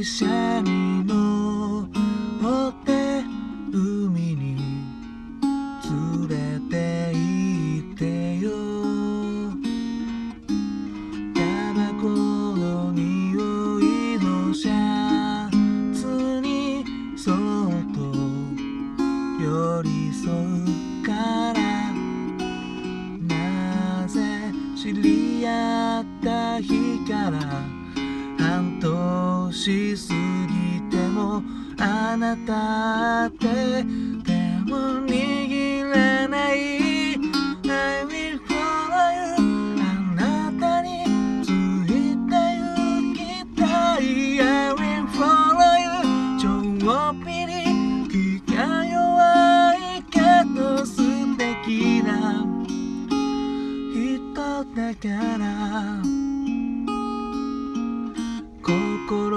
汽車に乗って海に連れて行ってよ。タバコの匂いのシャツにそっと寄り添うから。あなたって手も握らない I will follow you あなたについて行きたい I will follow you 超ピリ気が弱いけど素敵な人だから心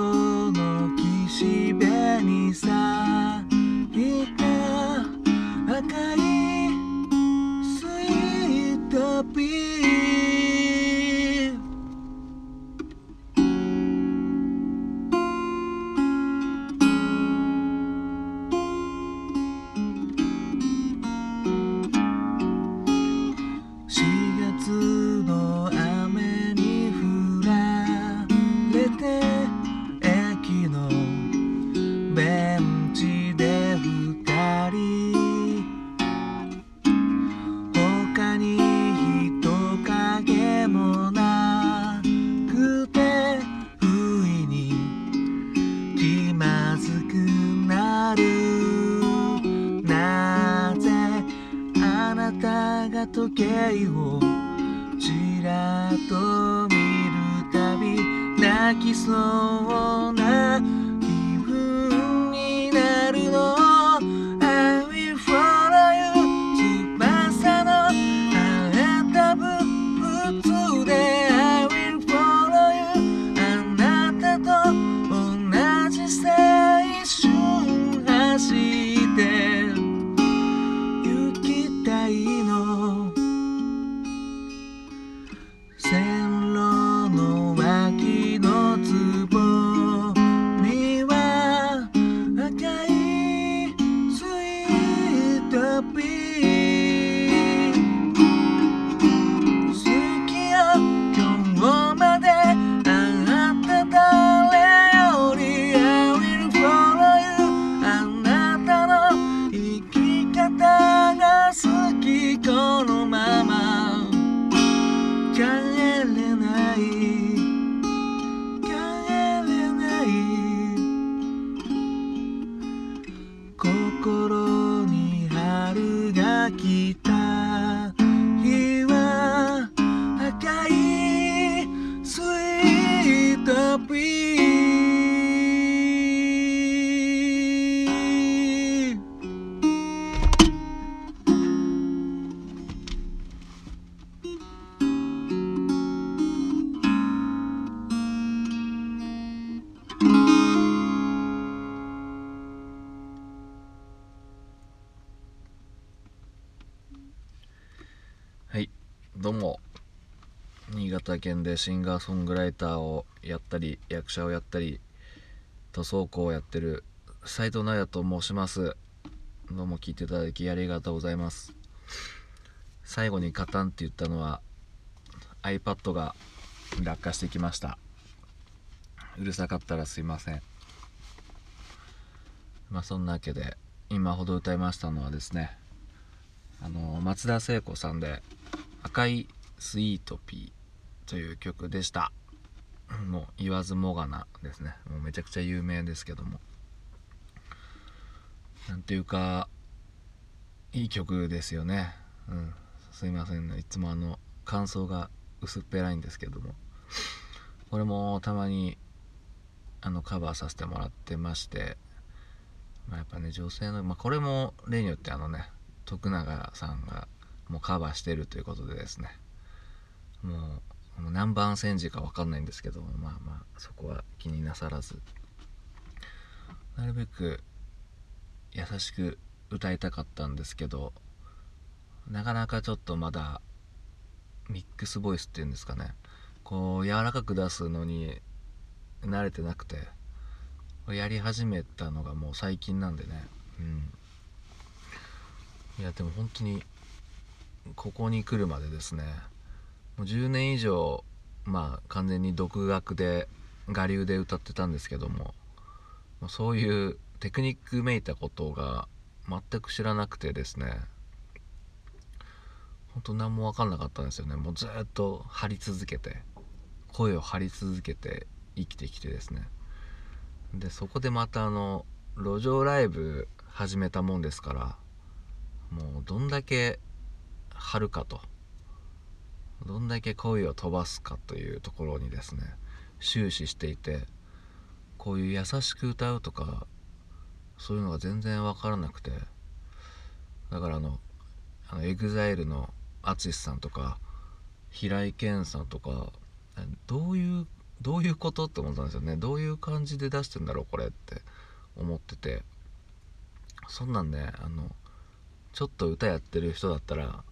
あなたが時計をちらっと見るたび泣きそうなが新潟県でシンガーソングライターをやったり役者をやったり塗装工をやってる斉藤直也と申しますどうも聞いていただきありがとうございます。最後にカタンって言ったのは iPad が落下してきました。うるさかったらすいません。まあそんなわけで今ほど歌いましたのはですねあの松田聖子さんで「赤いスイートピー」という曲でした。もう言わずもがなですね。もうめちゃくちゃ有名ですけども。なんていうかいい曲ですよね。うん。すいませんね。いつもあの感想が薄っぺらいんですけども。これもたまにあのカバーさせてもらってまして。まあ、やっぱね女性の、まあ、これも例によってあのね徳永さんがもうカバーしてるということでですね。もう何番煎じか分かんないんですけどまあまあそこは気になさらず。なるべく優しく歌いたかったんですけどなかなかちょっとまだミックスボイスっていうんですかね。こう柔らかく出すのに慣れてなくてやり始めたのがもう最近なんでね。うん。いやでも本当にここに来るまでですね。もう10年以上まあ完全に独学で我流で歌ってたんですけどもそういうテクニックめいたことが全く知らなくてですね本当何も分かんなかったんですよね。もうずっと張り続けて声を張り続けて生きてきてですね。でそこでまたあの路上ライブ始めたもんですからもうどんだけ張るかと。どんだけ声を飛ばすかというところにですね終始していてこういう優しく歌うとかそういうのが全然分からなくてだからあのあの EXILE の ATSUSHI さんとか平井堅さんとかどういうどういうことって思ったんですよね。どういう感じで出してんだろうこれって思ってて。そんなんねあのちょっと歌やってる人だったら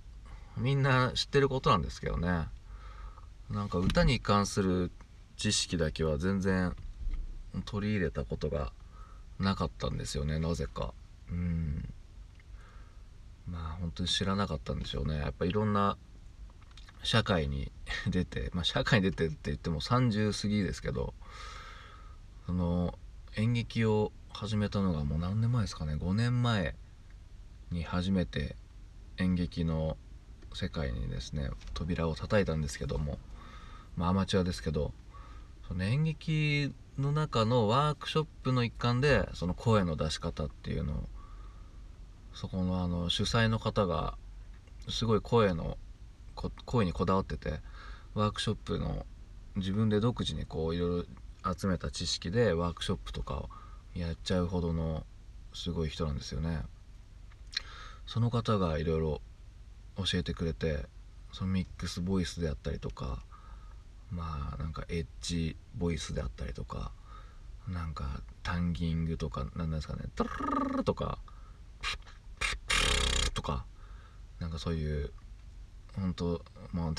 みんな知ってることなんですけどね。なんか歌に関する知識だけは全然取り入れたことがなかったんですよねなぜか。うん。まあ本当に知らなかったんでしょうね。やっぱいろんな社会に 出て、まあ、社会に出てって言っても30過ぎですけどその演劇を始めたのがもう何年前ですかね。5年前に初めて演劇の世界にですね扉を叩いたんですけども、まあ、アマチュアですけどその演劇の中のワークショップの一環でその声の出し方っていうのをそこのあの主催の方がすごい声の声にこだわっててワークショップの自分で独自にこういろいろ集めた知識でワークショップとかをやっちゃうほどのすごい人なんですよね。その方がいろいろ教えてくれてそのミックスボイスであったりとかまあなんかエッジボイスであったりとかなんかタンギングとか何ですかねトゥルルルとかとかなんかそういう本当もう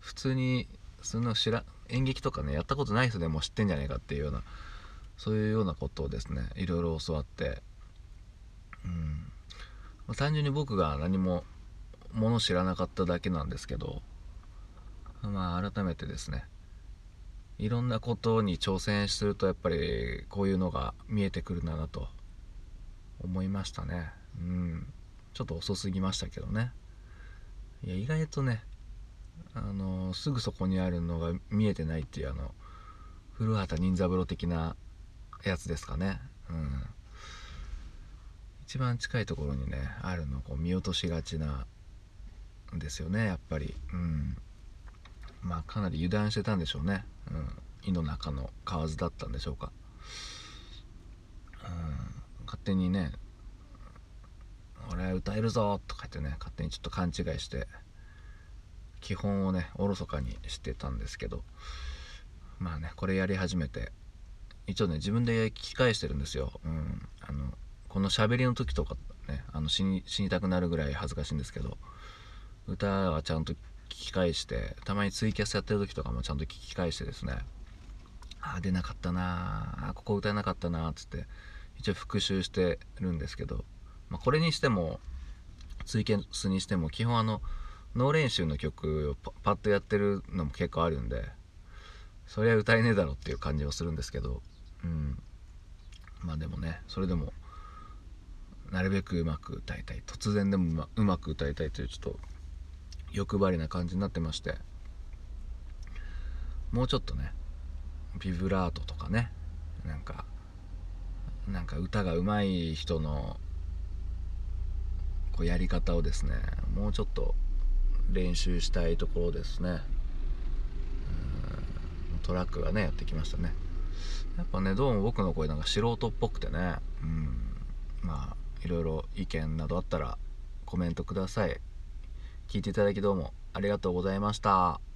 普通にその知ら演劇とかねやったことない人でも知ってんじゃないかっていうようなそういうようなことをですねいろいろ教わってうん単純に僕が何ももの知らなかっただけなんですけどまあ改めてですねいろんなことに挑戦するとやっぱりこういうのが見えてくるんだなと思いましたね。うん。ちょっと遅すぎましたけどね。いや意外とねあのすぐそこにあるのが見えてないっていうあの古畑任三郎的なやつですかね。うん。一番近いところにねあるのをこう見落としがちなですよねやっぱり。うん。まあかなり油断してたんでしょうね、うん、井の中の蛙だったんでしょうか、うん、勝手にね俺は歌えるぞとか言ってね勝手にちょっと勘違いして基本をねおろそかにしてたんですけど。まあねこれやり始めて一応ね自分で聞き返してるんですよ、うん、あのこの喋りの時とかねあの死に死にたくなるぐらい恥ずかしいんですけど。歌はちゃんと聞き返してたまにツイキャスやってる時とかもちゃんと聞き返してですね。ああ出なかったなあここ歌えなかったなっつって一応復習してるんですけどまあ、これにしてもツイキャスにしても基本あのノー練習の曲をパッとやってるのも結構あるんでそりゃ歌えねえだろっていう感じはするんですけどうん。まあでもねそれでもなるべくうまく歌いたい。突然でもうまく歌いたいというちょっと欲張りな感じになってまして。もうちょっとねビブラートとかねなんかなんか歌が上手い人のこうやり方をですねもうちょっと練習したいところですね。トラックがねやってきましたね。やっぱねどうも僕の声なんか素人っぽくてねうんまあいろいろ意見などあったらコメントください。聞いていただきどうもありがとうございました。